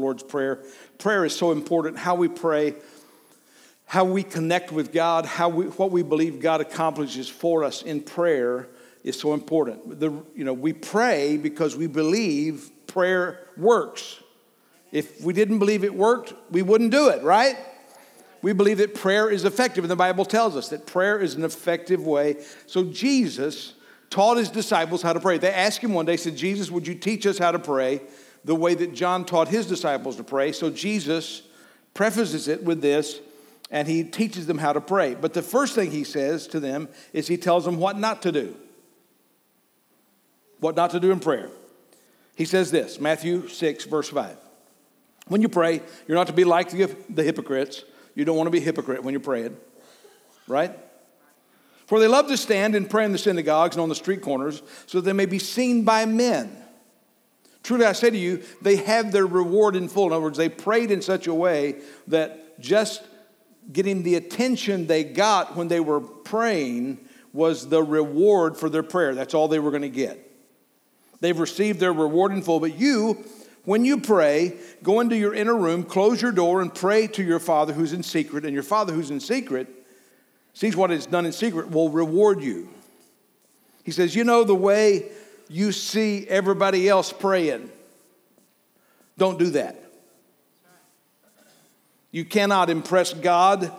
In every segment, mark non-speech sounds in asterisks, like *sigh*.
Lord's Prayer. Prayer is so important. How we pray, how we connect with God, how we, what we believe God accomplishes for us in prayer is so important. The, you know, we pray because we believe prayer works. If we didn't believe it worked, we wouldn't do it, right? We believe that prayer is effective, and the Bible tells us that prayer is an effective way. So Jesus taught his disciples how to pray. They asked him one day, said, Jesus, would you teach us how to pray the way that John taught his disciples to pray? So Jesus prefaces it with this, and he teaches them how to pray. But the first thing he says to them is he tells them what not to do. What not to do in prayer. He says this Matthew 6, verse 5. When you pray, you're not to be like the, hypocrites. You don't want to be a hypocrite when you're praying, right? For they love to stand and pray in the synagogues and on the street corners so that they may be seen by men. Truly, I say to you, they have their reward in full. In other words, they prayed in such a way that just getting the attention they got when they were praying was the reward for their prayer. That's all they were going to get. They've received their reward in full. But you, when you pray, go into your inner room, close your door, and pray to your Father who's in secret. And your Father who's in secret sees what is done in secret will reward you. He says, You know the way you see everybody else praying. Don't do that. You cannot impress God,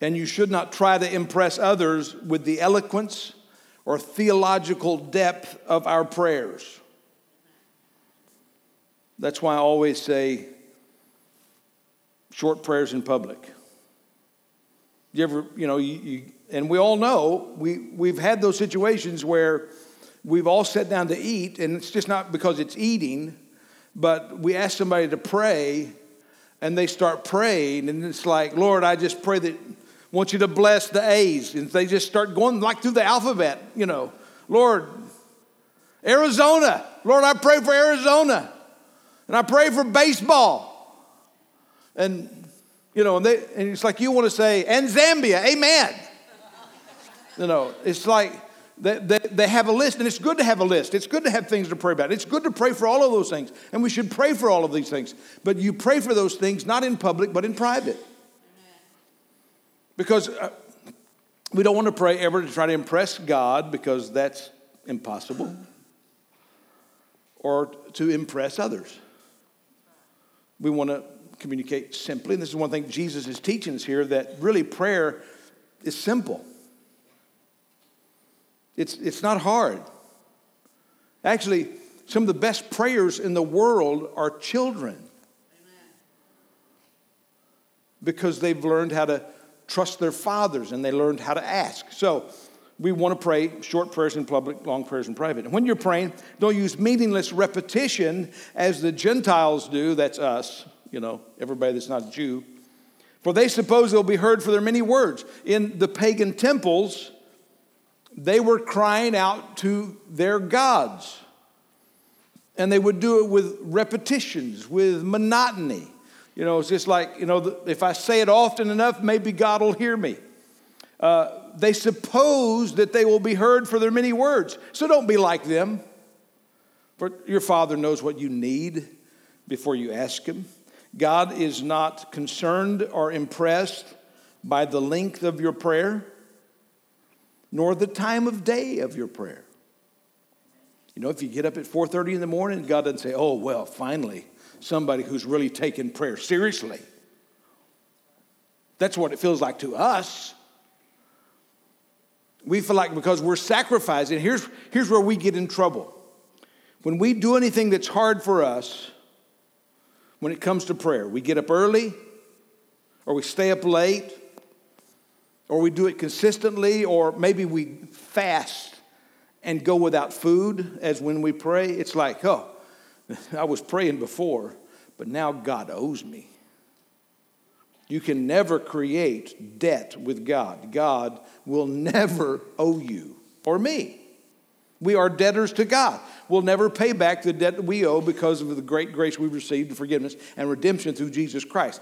and you should not try to impress others with the eloquence or theological depth of our prayers. That's why I always say short prayers in public. You ever, you know, you, you, and we all know we, we've had those situations where we've all sat down to eat, and it's just not because it's eating, but we ask somebody to pray, and they start praying, and it's like, Lord, I just pray that want you to bless the A's. And they just start going like through the alphabet, you know. Lord, Arizona. Lord, I pray for Arizona. And I pray for baseball. And, you know, and, they, and it's like you want to say, and Zambia, amen. you know, it's like they, they, they have a list, and it's good to have a list. It's good to have things to pray about. It's good to pray for all of those things. And we should pray for all of these things. But you pray for those things not in public, but in private. Because uh, we don't want to pray ever to try to impress God because that's impossible, or to impress others. We want to communicate simply. And this is one thing Jesus is teaching us here that really prayer is simple. It's, it's not hard. Actually, some of the best prayers in the world are children because they've learned how to trust their fathers and they learned how to ask. So we want to pray short prayers in public, long prayers in private. And when you're praying, don't use meaningless repetition as the Gentiles do. That's us, you know, everybody that's not a Jew. For they suppose they'll be heard for their many words. In the pagan temples, they were crying out to their gods. And they would do it with repetitions, with monotony. You know, it's just like, you know, if I say it often enough, maybe God will hear me. Uh, they suppose that they will be heard for their many words. So don't be like them. For your Father knows what you need before you ask Him. God is not concerned or impressed by the length of your prayer, nor the time of day of your prayer. You know, if you get up at 4:30 in the morning, God doesn't say, "Oh, well, finally, somebody who's really taking prayer seriously. That's what it feels like to us. We feel like because we're sacrificing, here's, here's where we get in trouble. When we do anything that's hard for us, when it comes to prayer, we get up early, or we stay up late, or we do it consistently, or maybe we fast and go without food as when we pray. It's like, oh, *laughs* I was praying before, but now God owes me. You can never create debt with God. God will never owe you or me. We are debtors to God. We'll never pay back the debt that we owe because of the great grace we've received, forgiveness and redemption through Jesus Christ.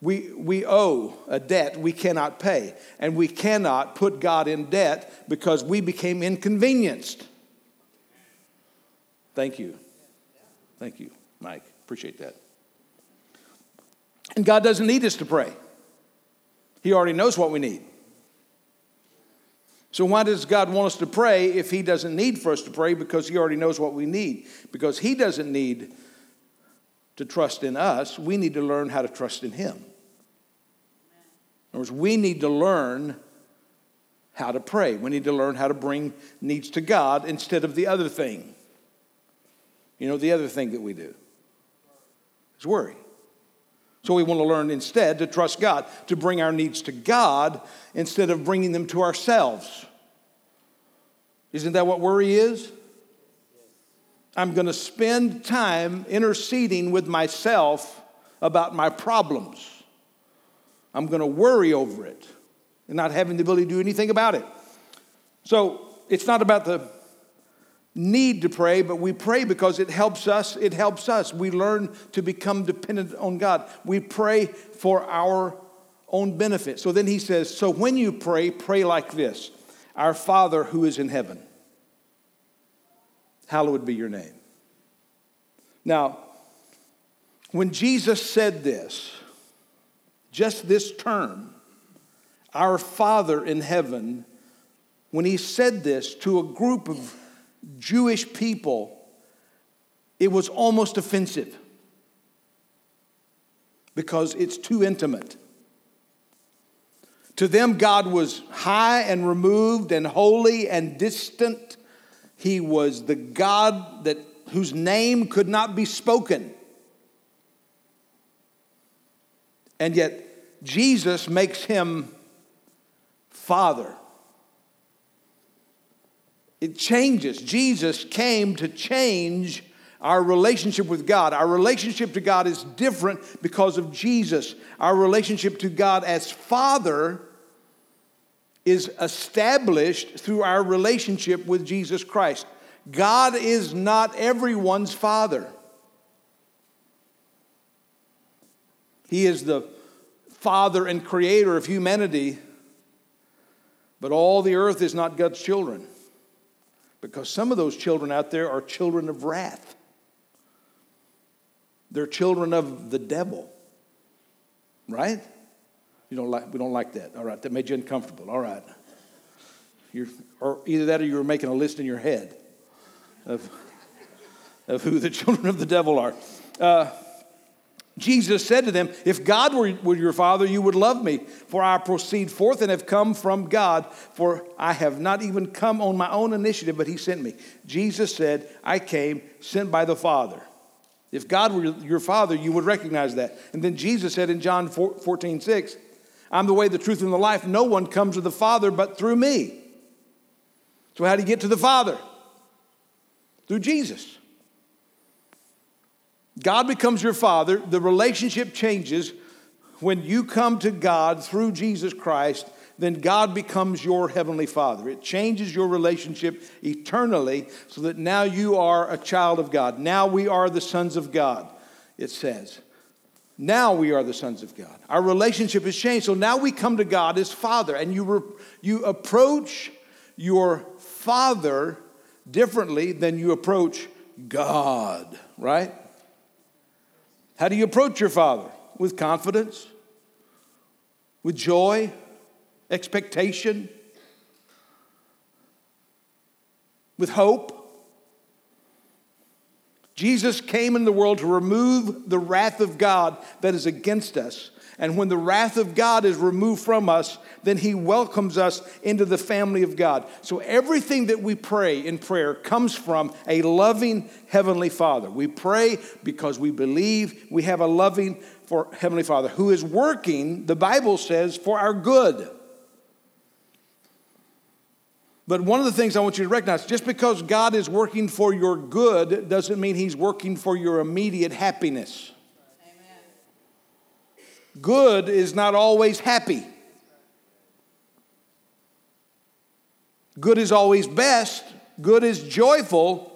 We, we owe a debt we cannot pay, and we cannot put God in debt because we became inconvenienced. Thank you. Thank you, Mike. Appreciate that. And God doesn't need us to pray, He already knows what we need. So, why does God want us to pray if He doesn't need for us to pray? Because He already knows what we need. Because He doesn't need to trust in us, we need to learn how to trust in Him. In other words, we need to learn how to pray. We need to learn how to bring needs to God instead of the other thing. You know, the other thing that we do is worry. So we want to learn instead to trust God, to bring our needs to God instead of bringing them to ourselves. Isn't that what worry is? I'm going to spend time interceding with myself about my problems. I'm going to worry over it and not having the ability to do anything about it. So it's not about the need to pray, but we pray because it helps us. It helps us. We learn to become dependent on God. We pray for our own benefit. So then he says, So when you pray, pray like this Our Father who is in heaven, hallowed be your name. Now, when Jesus said this, just this term, our Father in heaven, when he said this to a group of Jewish people, it was almost offensive because it's too intimate. To them, God was high and removed and holy and distant. He was the God that, whose name could not be spoken. And yet, Jesus makes him Father. It changes. Jesus came to change our relationship with God. Our relationship to God is different because of Jesus. Our relationship to God as Father is established through our relationship with Jesus Christ. God is not everyone's Father, He is the Father and Creator of humanity, but all the earth is not God's children. Because some of those children out there are children of wrath. They're children of the devil. Right? You don't like, we don't like that. All right, that made you uncomfortable. All right. You're, or either that or you were making a list in your head of, of who the *laughs* children of the devil are. Uh, Jesus said to them, If God were, were, your father, you would love me, for I proceed forth and have come from God, for I have not even come on my own initiative, but he sent me. Jesus said, I came sent by the Father. If God were your father, you would recognize that. And then Jesus said in John 14, 6, I'm the way, the truth, and the life. No one comes to the Father but through me. So, how do you get to the Father? Through Jesus. God becomes your father. The relationship changes when you come to God through Jesus Christ. Then God becomes your heavenly father. It changes your relationship eternally so that now you are a child of God. Now we are the sons of God, it says. Now we are the sons of God. Our relationship has changed. So now we come to God as Father, and you, re- you approach your Father differently than you approach God, right? How do you approach your Father? With confidence, with joy, expectation, with hope. Jesus came in the world to remove the wrath of God that is against us and when the wrath of God is removed from us, then He welcomes us into the family of God. So everything that we pray in prayer comes from a loving Heavenly Father. We pray because we believe we have a loving for Heavenly Father who is working, the Bible says, for our good. But one of the things I want you to recognize just because God is working for your good doesn't mean He's working for your immediate happiness. Good is not always happy. Good is always best. Good is joyful.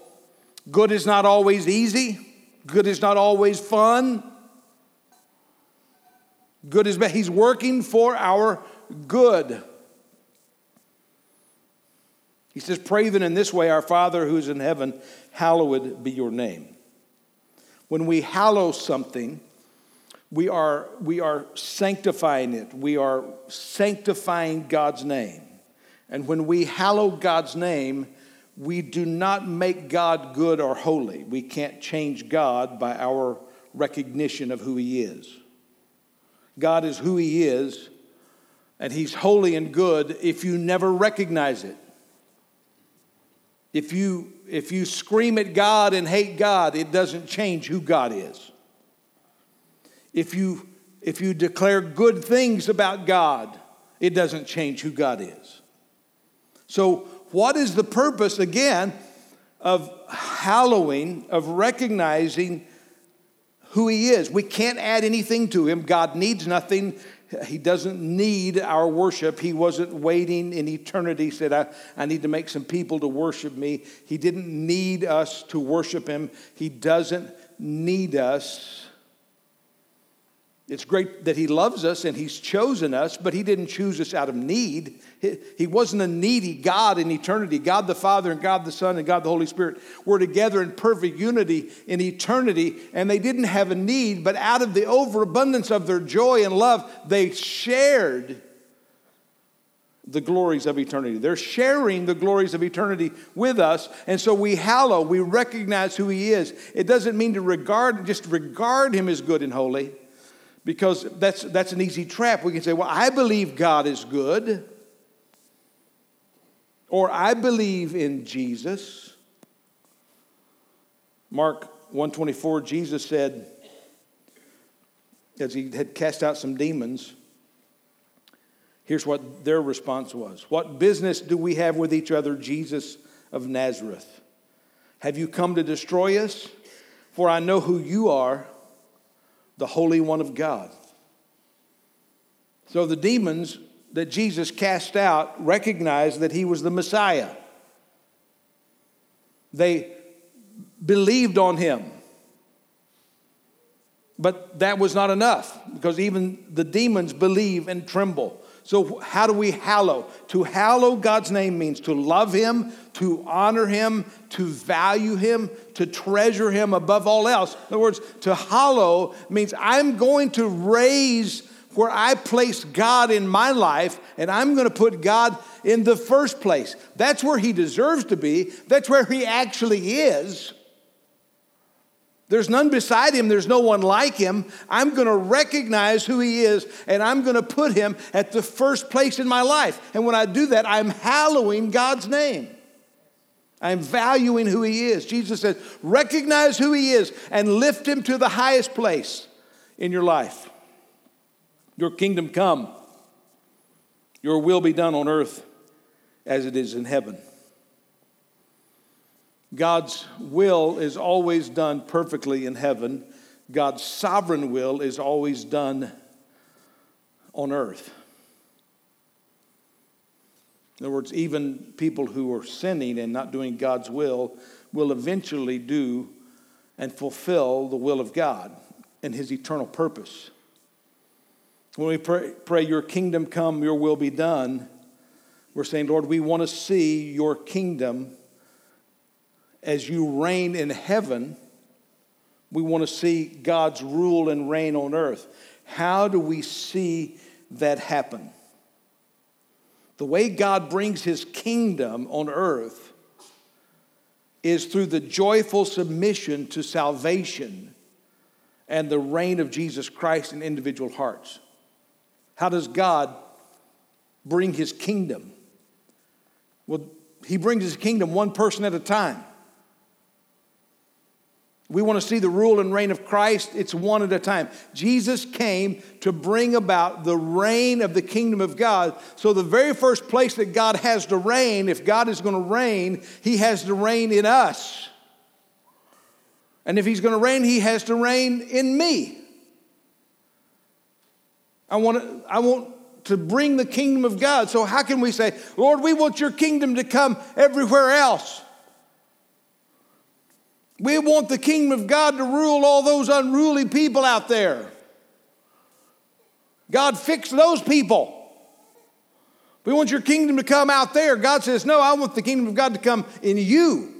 Good is not always easy. Good is not always fun. Good is best. He's working for our good. He says, Pray then in this way, Our Father who is in heaven, hallowed be your name. When we hallow something, we are, we are sanctifying it. We are sanctifying God's name. And when we hallow God's name, we do not make God good or holy. We can't change God by our recognition of who He is. God is who He is, and He's holy and good if you never recognize it. If you, if you scream at God and hate God, it doesn't change who God is. If you, if you declare good things about God, it doesn't change who God is. So, what is the purpose, again, of hallowing, of recognizing who He is? We can't add anything to Him. God needs nothing. He doesn't need our worship. He wasn't waiting in eternity, He said, I, I need to make some people to worship me. He didn't need us to worship Him. He doesn't need us. It's great that He loves us and He's chosen us, but He didn't choose us out of need. He wasn't a needy God in eternity. God the Father and God the Son and God the Holy Spirit were together in perfect unity in eternity, and they didn't have a need, but out of the overabundance of their joy and love, they shared the glories of eternity. They're sharing the glories of eternity with us, and so we hallow, we recognize who He is. It doesn't mean to regard, just regard Him as good and holy because that's, that's an easy trap. We can say, well, I believe God is good, or I believe in Jesus. Mark 124, Jesus said, as he had cast out some demons, here's what their response was What business do we have with each other, Jesus of Nazareth? Have you come to destroy us? For I know who you are the Holy One of God. So the demons that Jesus cast out recognized that he was the Messiah. They believed on him. But that was not enough because even the demons believe and tremble. So, how do we hallow? To hallow God's name means to love Him, to honor Him, to value Him, to treasure Him above all else. In other words, to hallow means I'm going to raise where I place God in my life, and I'm going to put God in the first place. That's where He deserves to be, that's where He actually is. There's none beside him, there's no one like him. I'm going to recognize who he is and I'm going to put him at the first place in my life. And when I do that, I'm hallowing God's name. I'm valuing who he is. Jesus said, recognize who he is and lift him to the highest place in your life. Your kingdom come, your will be done on earth as it is in heaven. God's will is always done perfectly in heaven. God's sovereign will is always done on earth. In other words, even people who are sinning and not doing God's will will eventually do and fulfill the will of God and His eternal purpose. When we pray, pray, Your kingdom come, Your will be done, we're saying, Lord, we want to see Your kingdom as you reign in heaven, we want to see God's rule and reign on earth. How do we see that happen? The way God brings his kingdom on earth is through the joyful submission to salvation and the reign of Jesus Christ in individual hearts. How does God bring his kingdom? Well, he brings his kingdom one person at a time. We want to see the rule and reign of Christ, it's one at a time. Jesus came to bring about the reign of the kingdom of God. So, the very first place that God has to reign, if God is going to reign, He has to reign in us. And if He's going to reign, He has to reign in me. I want to, I want to bring the kingdom of God. So, how can we say, Lord, we want your kingdom to come everywhere else? We want the kingdom of God to rule all those unruly people out there. God, fix those people. We want your kingdom to come out there. God says, No, I want the kingdom of God to come in you.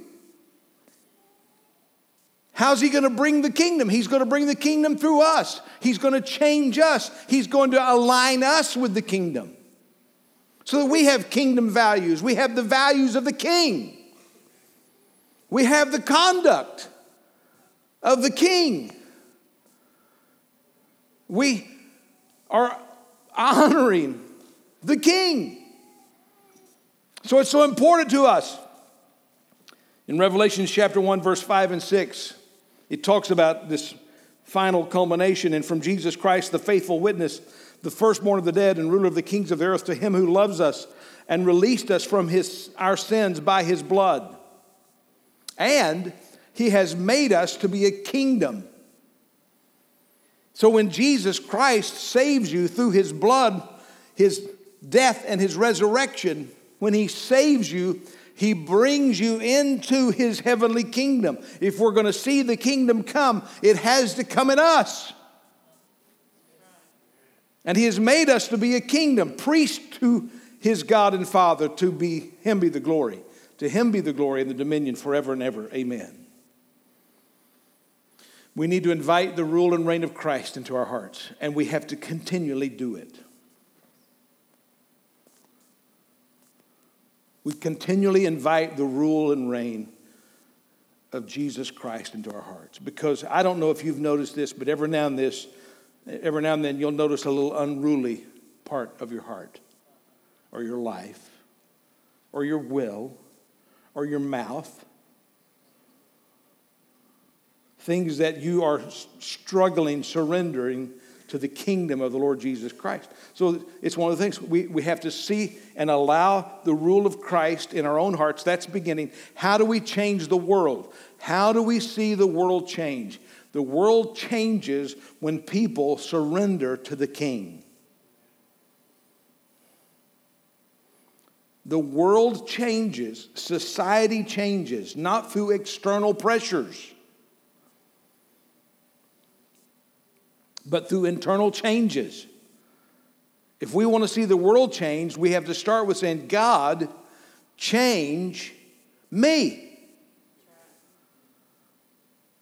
How's he going to bring the kingdom? He's going to bring the kingdom through us. He's going to change us. He's going to align us with the kingdom so that we have kingdom values. We have the values of the king. We have the conduct of the king. We are honoring the king. So it's so important to us. In Revelation chapter 1, verse 5 and 6, it talks about this final culmination. And from Jesus Christ, the faithful witness, the firstborn of the dead and ruler of the kings of the earth, to him who loves us and released us from his, our sins by his blood. And he has made us to be a kingdom. So when Jesus Christ saves you through his blood, his death, and his resurrection, when he saves you, he brings you into his heavenly kingdom. If we're going to see the kingdom come, it has to come in us. And he has made us to be a kingdom, priest to his God and Father, to be him be the glory. To him be the glory and the dominion forever and ever. Amen. We need to invite the rule and reign of Christ into our hearts, and we have to continually do it. We continually invite the rule and reign of Jesus Christ into our hearts. Because I don't know if you've noticed this, but every now and this, every now and then you'll notice a little unruly part of your heart, or your life, or your will, or your mouth. Things that you are struggling, surrendering to the kingdom of the Lord Jesus Christ. So it's one of the things we, we have to see and allow the rule of Christ in our own hearts. That's beginning. How do we change the world? How do we see the world change? The world changes when people surrender to the king. The world changes, society changes, not through external pressures. but through internal changes. If we want to see the world change, we have to start with saying, God, change me.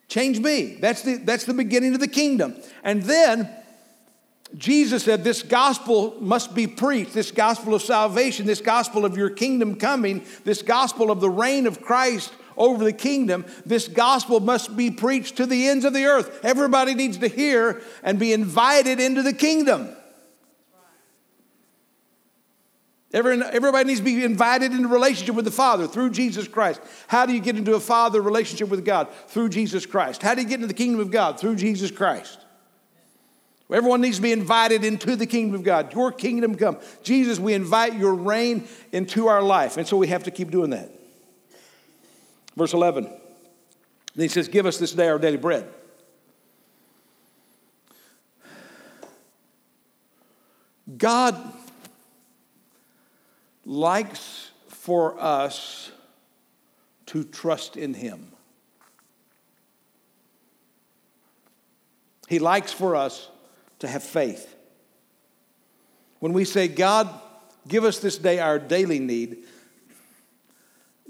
Change me. That's the, that's the beginning of the kingdom. And then Jesus said, This gospel must be preached, this gospel of salvation, this gospel of your kingdom coming, this gospel of the reign of Christ over the kingdom, this gospel must be preached to the ends of the earth. Everybody needs to hear and be invited into the kingdom. Everybody needs to be invited into relationship with the Father through Jesus Christ. How do you get into a Father relationship with God? Through Jesus Christ. How do you get into the kingdom of God? Through Jesus Christ. Everyone needs to be invited into the kingdom of God. Your kingdom come. Jesus, we invite your reign into our life. And so we have to keep doing that. Verse 11. Then he says, Give us this day our daily bread. God likes for us to trust in Him. He likes for us to have faith. When we say, God, give us this day our daily need,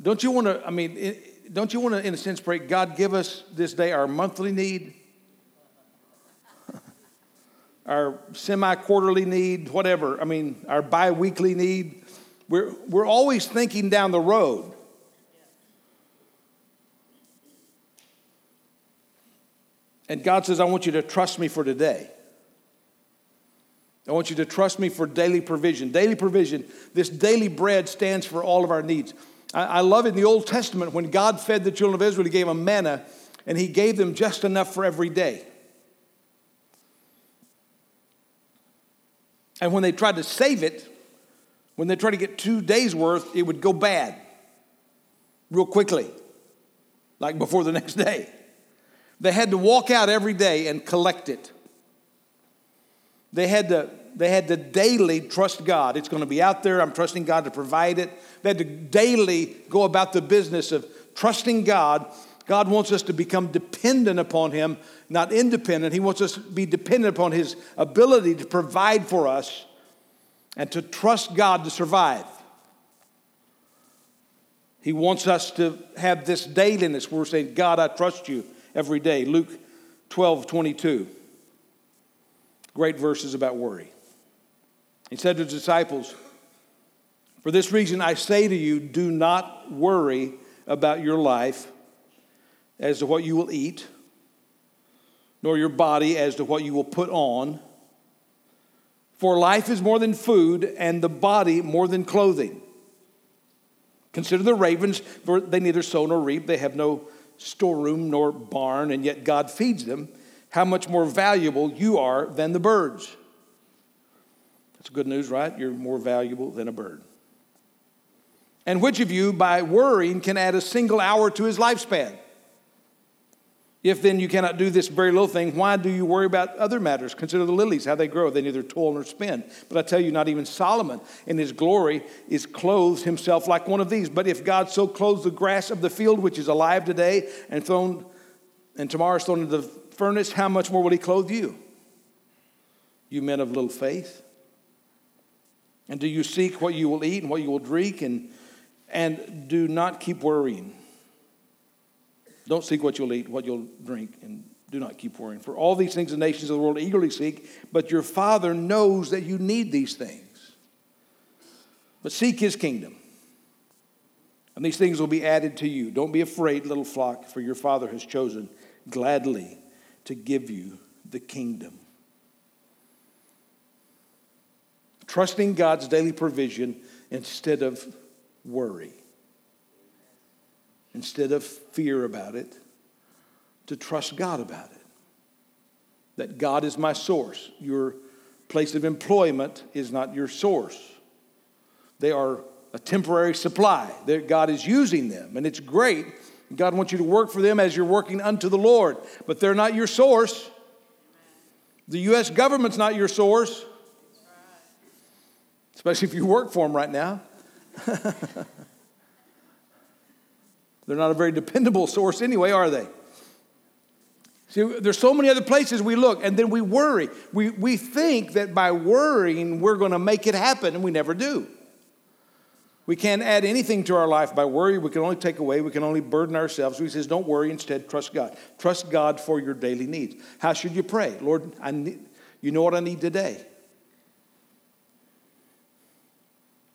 don't you want to, I mean, don't you want to, in a sense, pray, God, give us this day our monthly need, *laughs* our semi quarterly need, whatever. I mean, our bi weekly need. We're, we're always thinking down the road. And God says, I want you to trust me for today. I want you to trust me for daily provision. Daily provision, this daily bread stands for all of our needs. I, love it in the Old Testament when God fed the children of Israel, He gave them manna and He gave them just enough for every day. And when they tried to save it, when they tried to get two days' worth, it would go bad real quickly, like before the *laughs* next day. They had to walk out every day and collect it. They had to they had to daily trust God. It's going to be out there. I'm trusting God to provide it. They had to daily go about the business of trusting God. God wants us to become dependent upon Him, not independent. He wants us to be dependent upon His ability to provide for us and to trust God to survive. He wants us to have this dailiness where we're saying, God, I trust you every day. Luke 12, 22. Great verses about worry. He said to his disciples, For this reason I say to you, do not worry about your life as to what you will eat, nor your body as to what you will put on. For life is more than food, and the body more than clothing. Consider the ravens, for they neither sow nor reap, they have no storeroom nor barn, and yet God feeds them. How much more valuable you are than the birds. That's good news, right? You're more valuable than a bird. And which of you, by worrying, can add a single hour to his lifespan? If then you cannot do this very little thing, why do you worry about other matters? Consider the lilies, how they grow. They neither toil nor spin. But I tell you, not even Solomon in his glory is clothed himself like one of these. But if God so clothes the grass of the field, which is alive today and thrown and tomorrow is thrown into the furnace, how much more will he clothe you? You men of little faith. And do you seek what you will eat and what you will drink? And, and do not keep worrying. Don't seek what you'll eat, what you'll drink, and do not keep worrying. For all these things the nations of the world eagerly seek, but your Father knows that you need these things. But seek his kingdom, and these things will be added to you. Don't be afraid, little flock, for your Father has chosen gladly to give you the kingdom. Trusting God's daily provision instead of worry instead of fear about it, to trust God about it. That God is my source. Your place of employment is not your source. They are a temporary supply. That God is using them, and it's great. God wants you to work for them as you're working unto the Lord, but they're not your source. The U.S. government's not your source, especially if you work for them right now. *laughs* They're not a very dependable source anyway, are they? See, there's so many other places we look, and then we worry. We, we think that by worrying, we're going to make it happen, and we never do. We can't add anything to our life by worry. We can only take away. We can only burden ourselves. He says, don't worry. Instead, trust God. Trust God for your daily needs. How should you pray? Lord, I need, you know what I need today.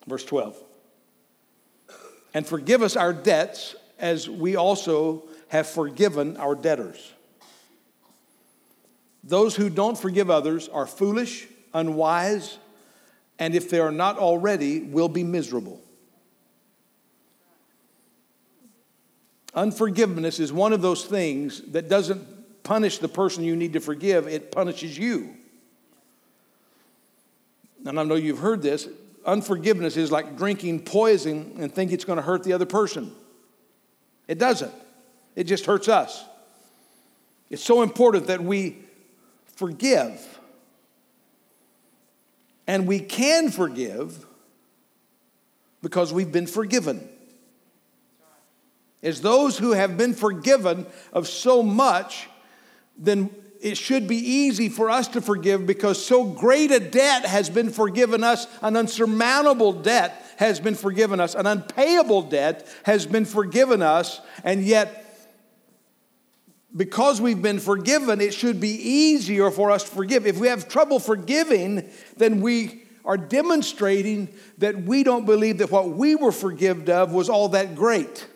Verse 12. And forgive us our debts as we also have forgiven our debtors. Those who don't forgive others are foolish, unwise, and if they are not already, will be miserable. Unforgiveness is one of those things that doesn't punish the person you need to forgive, it punishes you. And I know you've heard this. Unforgiveness is like drinking poison and think it's going to hurt the other person. It doesn't, it just hurts us. It's so important that we forgive. And we can forgive because we've been forgiven. As those who have been forgiven of so much, then it should be easy for us to forgive because so great a debt has been forgiven us, an unsurmountable debt has been forgiven us, an unpayable debt has been forgiven us, and yet, because we've been forgiven, it should be easier for us to forgive. If we have trouble forgiving, then we are demonstrating that we don't believe that what we were forgiven of was all that great.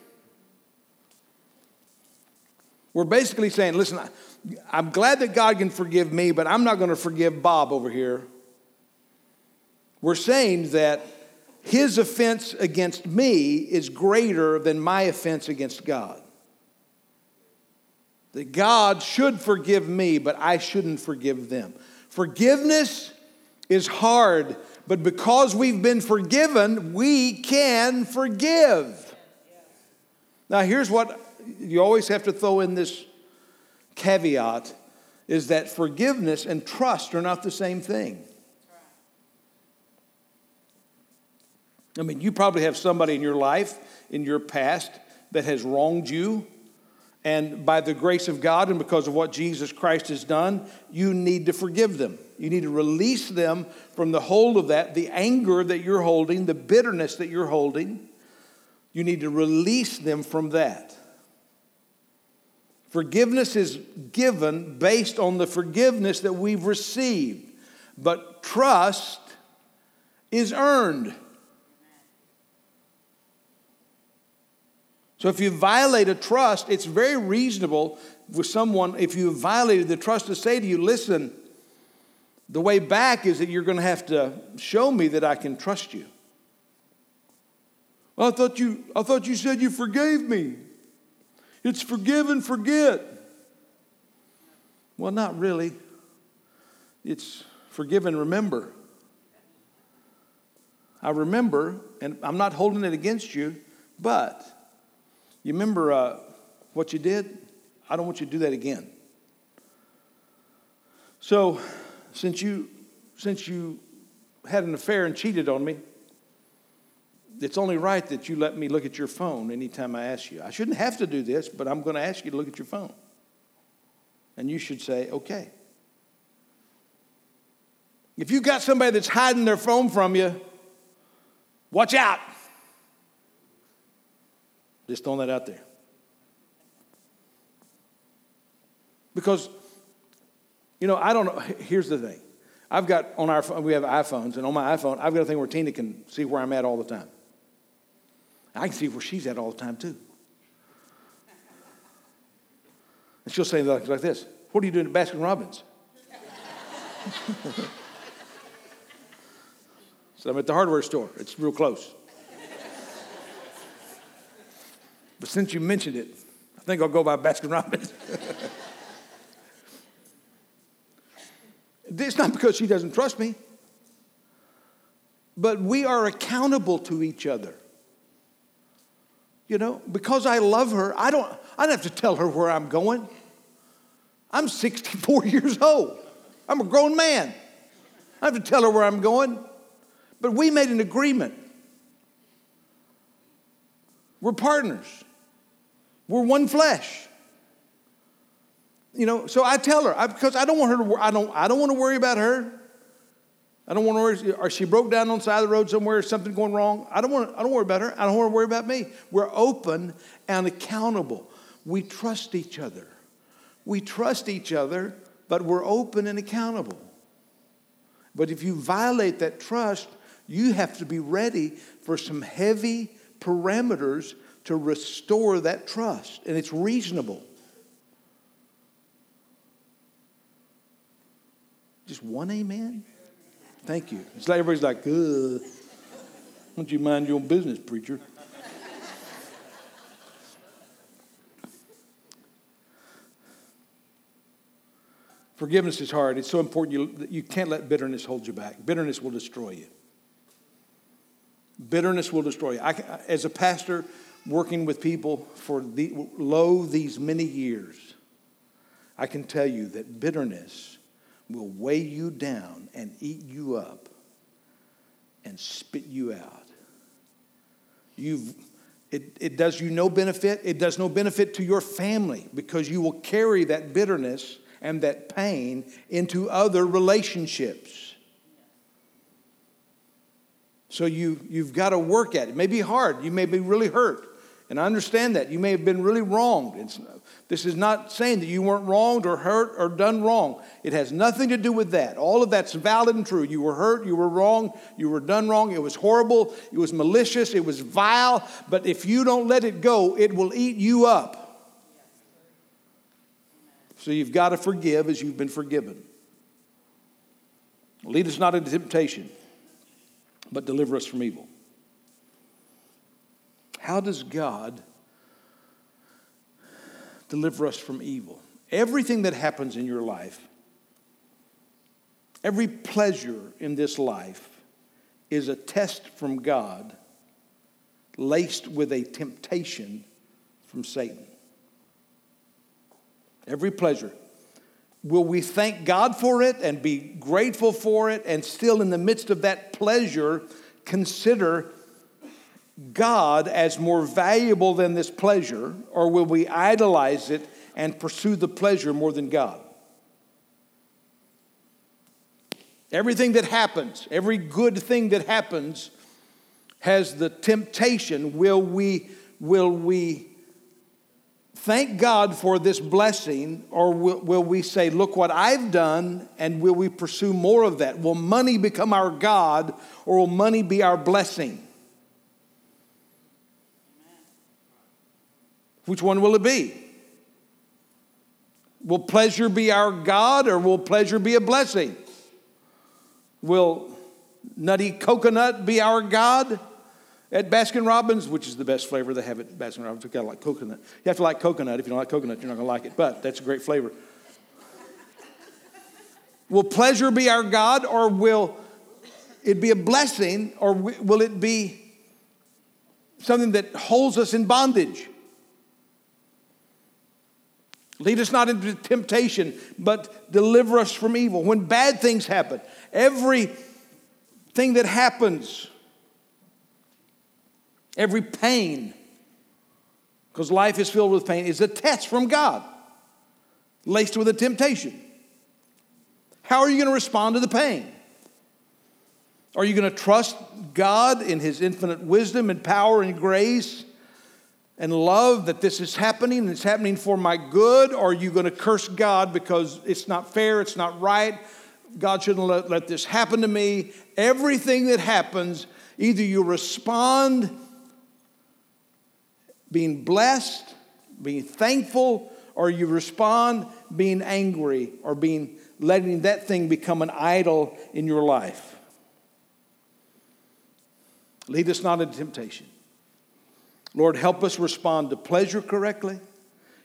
We're basically saying, listen, I'm glad that God can forgive me, but I'm not going to forgive Bob over here. We're saying that his offense against me is greater than my offense against God. That God should forgive me, but I shouldn't forgive them. Forgiveness is hard, but because we've been forgiven, we can forgive. Now, here's what you always have to throw in this caveat is that forgiveness and trust are not the same thing. I mean, you probably have somebody in your life, in your past, that has wronged you. And by the grace of God and because of what Jesus Christ has done, you need to forgive them. You need to release them from the hold of that, the anger that you're holding, the bitterness that you're holding. You need to release them from that. Forgiveness is given based on the forgiveness that we've received, but trust is earned. So if you violate a trust, it's very reasonable with someone, if you violated the trust, to say to you, listen, the way back is that you're going to have to show me that I can trust you. Well, I thought you, I thought you said you forgave me. It's forgive and forget. Well, not really. It's forgive and remember. I remember, and I'm not holding it against you, but you remember uh, what you did? I don't want you to do that again. So, since you since you had an affair and cheated on me, it's only right that you let me look at your phone anytime I ask you. I shouldn't have to do this, but I'm going to ask you to look at your phone. And you should say, okay. If you've got somebody that's hiding their phone from you, watch out. Just throwing that out there. Because, you know, I don't know. Here's the thing. I've got on our phone, we have iPhones, and on my iPhone, I've got a thing where Tina can see where I'm at all the time. I can see where she's at all the time too. And she'll say like, like this What are you doing at Baskin Robbins? *laughs* so I'm at the hardware store. It's real close. but since you mentioned it, I think I'll go by Baskin Robbins. *laughs* it's not because she doesn't trust me, but we are accountable to each other. You know, because I love her, I don't, I don't have to tell her where I'm going. I'm 64 *laughs* years old. I'm a grown man. I have to tell her where I'm going. But we made an agreement. We're partners. We're one flesh. You know, so I tell her I, because I don't want her to. I don't. I don't want to worry about her. I don't want to worry, or she broke down on the side of the road somewhere, something going wrong. I don't want, To, I don't worry about her. I don't want to worry about me. We're open and accountable. We trust each other. We trust each other, but we're open and accountable. But if you violate that trust, you have to be ready for some heavy parameters to restore that trust, and it's reasonable. Just one amen? Thank you. It's like everybody's like, Ugh. don't you mind your own business, preacher? Forgiveness is hard. It's so important you, you can't let bitterness hold you back. Bitterness will destroy you. Bitterness will destroy you. I, as a pastor working with people for the, low these many years, I can tell you that bitterness will weigh you down and eat you up and spit you out. You've, it, it does you no benefit. It does no benefit to your family because you will carry that bitterness and that pain into other relationships. So you, you've got to work at it. It may be hard. You may be really hurt. And I understand that. You may have been really wronged. It's, this is not saying that you weren't wronged or hurt or done wrong. It has nothing to do with that. All of that's valid and true. You were hurt, you were wrong, you were done wrong. It was horrible, it was malicious, it was vile. But if you don't let it go, it will eat you up. So you've got to forgive as you've been forgiven. Lead us not into temptation, but deliver us from evil. How does God deliver us from evil? Everything that happens in your life, every pleasure in this life is a test from God laced with a temptation from Satan. Every pleasure. Will we thank God for it and be grateful for it and still in the midst of that pleasure consider God as more valuable than this pleasure, or will we idolize it and pursue the pleasure more than God? Everything that happens, every good thing that happens, has the temptation will we, will we thank God for this blessing, or will, will, we say, Look what I've done, and will we pursue more of that? Will money become our God, or will money be our blessing? Which one will it be? Will pleasure be our God, or will pleasure be a blessing? Will nutty coconut be our God? At Baskin Robbins, which is the best flavor they have at Baskin Robbins, you gotta like coconut. You have to like coconut. If you don't like coconut, you're not gonna like it, but that's a great flavor. will pleasure be our God, or will it be a blessing, or will it be something that holds us in bondage? Lead us not into temptation, but deliver us from evil. When bad things happen, everything that happens, Every pain, because life is filled with pain, is a test from God, laced with a temptation. How are you going to respond to the pain? Are you going to trust God in His infinite wisdom and power and grace and love that this is happening and it's happening for my good? Or are you going to curse God because it's not fair, it's not right? God shouldn't let, let this happen to me. Everything that happens, either you respond being blessed, being thankful, or you respond being angry or being letting that thing become an idol in your life. Lead us not into temptation. Lord, help us respond to pleasure correctly.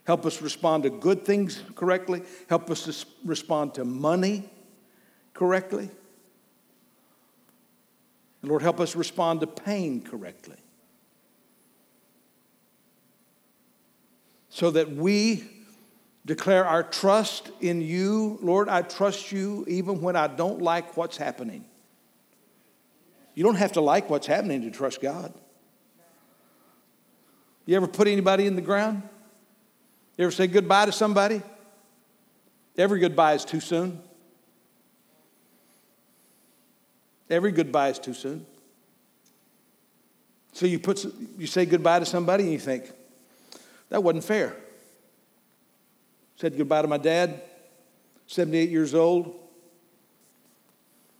Help us respond to good things correctly. Help us to respond to money correctly. And Lord, help us respond to pain correctly. so that we declare our trust in you. Lord, I trust you even when I don't like what's happening. You don't have to like what's happening to trust God. You ever put anybody in the ground? You ever say goodbye to somebody? Every goodbye is too soon. Every goodbye is too soon. So you put you say goodbye to somebody and you think, that wasn't fair. Said goodbye to my dad, 78 years old.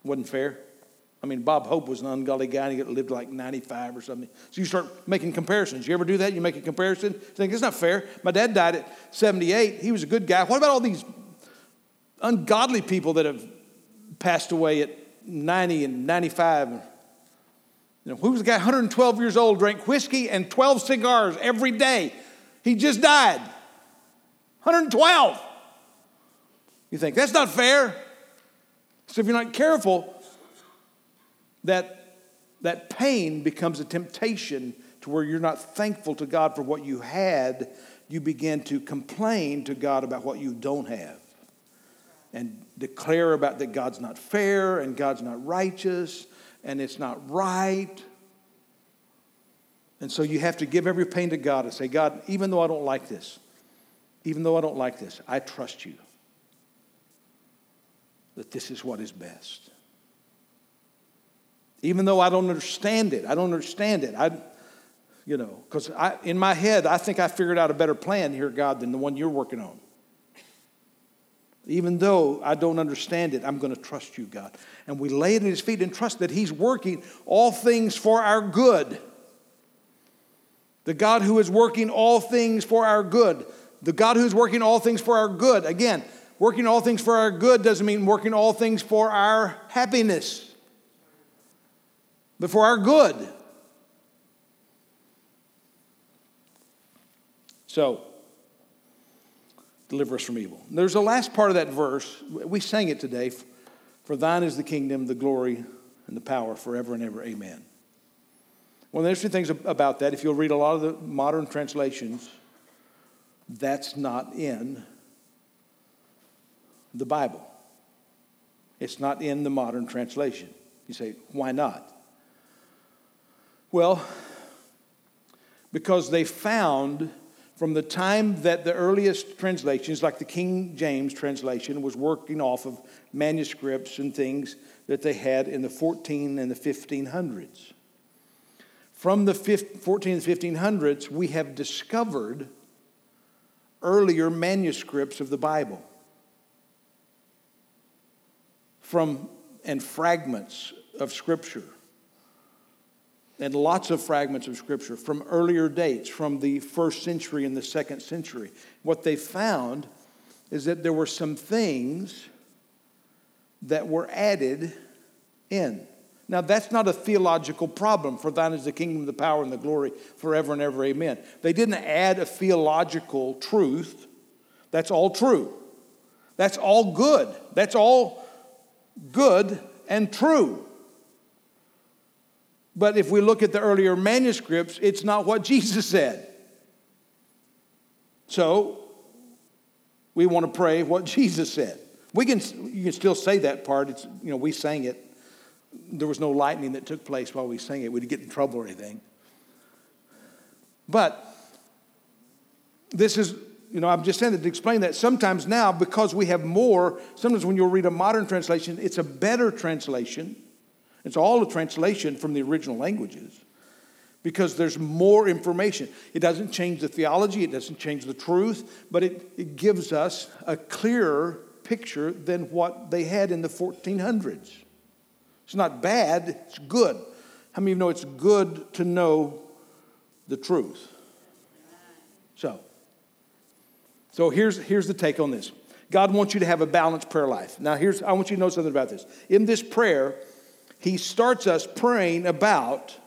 Wasn't fair. I mean, Bob Hope was an ungodly guy and he lived like 95 or something. So you start making comparisons. You ever do that? You make a comparison, You think it's not fair. My dad died at 78. He was a good guy. What about all these ungodly people that have passed away at 90 and 95? You know, who was the guy 112 years old, drank whiskey and 12 cigars every day? He just died. 112. You think, that's not fair. So if you're not careful, that, that pain becomes a temptation to where you're not thankful to God for what you had. You begin to complain to God about what you don't have and declare about that God's not fair and God's not righteous and it's not right. And so you have to give every pain to God and say, God, even though I don't like this, even though I don't like this, I trust you that this is what is best. Even though I don't understand it, I don't understand it. I, you know, because in my head, I think I figured out a better plan here, God, than the one you're working on. Even though I don't understand it, I'm going to trust you, God. And we lay it at His feet and trust that He's working all things for our good. The God who is working all things for our good. The God who's working all things for our good. Again, working all things for our good doesn't mean working all things for our happiness, but for our good. So, deliver us from evil. There's a last part of that verse. We sang it today. For thine is the kingdom, the glory, and the power forever and ever. Amen. One of the interesting things about that, if you'll read a lot of the modern translations, that's not in the Bible. It's not in the modern translation. You say, why not? Well, because they found from the time that the earliest translations, like the King James translation, was working off of manuscripts and things that they had in the 14 and the 1500s. From the 14 and 1500s, we have discovered earlier manuscripts of the Bible from and fragments of scripture and lots of fragments of scripture from earlier dates from the first century and the second century what they found is that there were some things that were added in now, that's not a theological problem, for thine is the kingdom, the power, and the glory forever and ever. Amen. They didn't add a theological truth. That's all true. That's all good. That's all good and true. But if we look at the earlier manuscripts, it's not what Jesus said. So, we want to pray what Jesus said. We can, you can still say that part. It's, you know, we sang it there was no lightning that took place while we sang it. We'd get in trouble or anything. But this is, you know, I'm just saying that to explain that sometimes now, because we have more, sometimes when you'll read a modern translation, it's a better translation. It's all a translation from the original languages because there's more information. It doesn't change the theology, it doesn't change the truth, but it, it gives us a clearer picture than what they had in the 1400s. It's not bad, it's good. How many of you know it's good to know the truth? So, so here's, here's the take on this. God wants you to have a balanced prayer life. Now, here's I want you to know something about this. In this prayer, he starts us praying about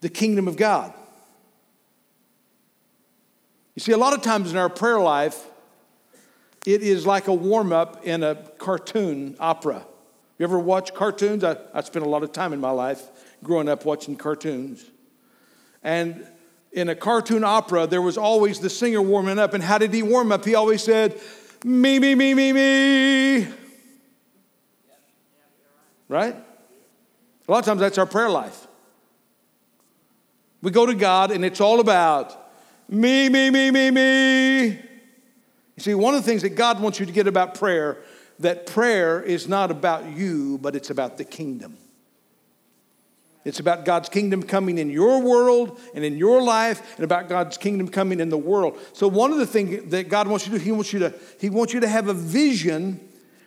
the kingdom of God. You see, a lot of times in our prayer life, it is like a warm up in a cartoon opera. You ever watch cartoons? I, I spent a lot of time in my life growing up watching cartoons. And in a cartoon opera, there was always the singer warming up. And how did he warm up? He always said, Me, me, me, me, me. Right? A lot of times that's our prayer life. We go to God and it's all about me, me, me, me, me. You see, one of the things that God wants you to get about prayer that prayer is not about you, but it's about the kingdom. It's about God's kingdom coming in your world and in your life, and about God's kingdom coming in the world. So, one of the things that God wants you to do, He wants you to, He wants you to have a vision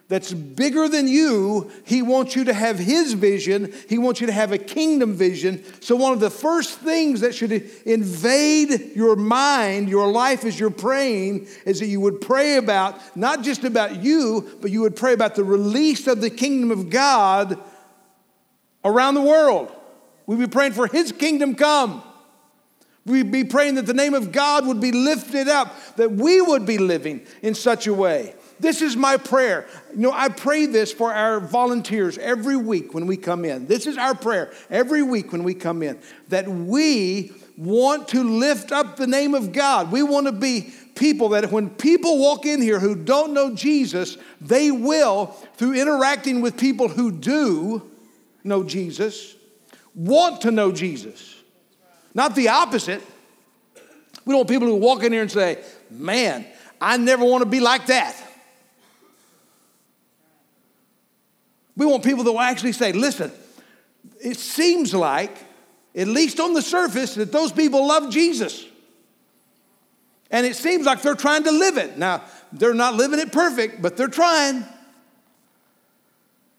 that's bigger than you. He wants you to have His vision. He wants you to have a kingdom vision. So, one of the first things that should invade your mind, your life as you're praying, is that you would pray about not just about you, but you would pray about the release of the kingdom of God around the world. We'd be praying for His kingdom come. We'd be praying that the name of God would be lifted up, that we would be living in such a way. This is my prayer. You know, I pray this for our volunteers every week when we come in. This is our prayer every week when we come in that we want to lift up the name of God. We want to be people that when people walk in here who don't know Jesus, they will, through interacting with people who do know Jesus, want to know Jesus. Not the opposite. We don't want people who walk in here and say, Man, I never want to be like that. We want people that will actually say, listen, it seems like, at least on the surface, that those people love Jesus. And it seems like they're trying to live it. Now, they're not living it perfect, but they're trying.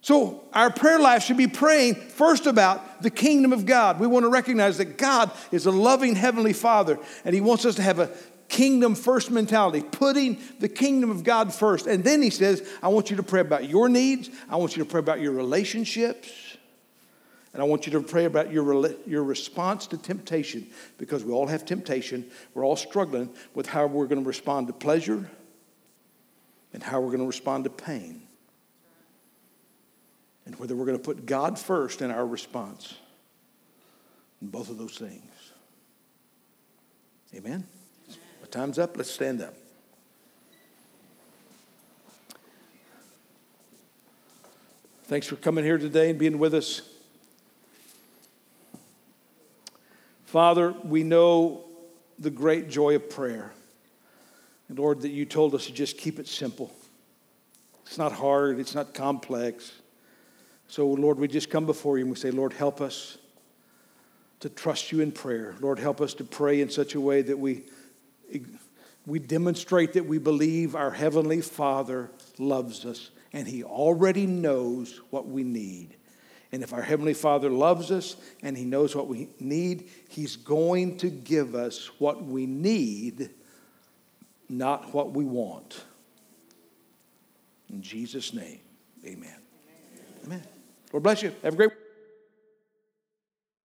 So, our prayer life should be praying first about the kingdom of God. We want to recognize that God is a loving heavenly Father, and He wants us to have a kingdom first mentality, putting the kingdom of God first. And then he says, I want you to pray about your needs, I want you to pray about your relationships, and I want you to pray about your, your response to temptation because we all have temptation. We're all struggling with how we're going to respond to pleasure and how we're going to respond to pain. And whether we're going to put God first in our response. In both of those things. Amen time's up. Let's stand up. Thanks for coming here today and being with us. Father, we know the great joy of prayer. And Lord, that you told us to just keep it simple. It's not hard, it's not complex. So, Lord, we just come before you and we say, Lord, help us to trust you in prayer. Lord, help us to pray in such a way that we we demonstrate that we believe our Heavenly Father loves us and He already knows what we need. And if our Heavenly Father loves us and He knows what we need, He's going to give us what we need, not what we want. In Jesus' name, amen. Amen. amen. Lord bless you. Have a great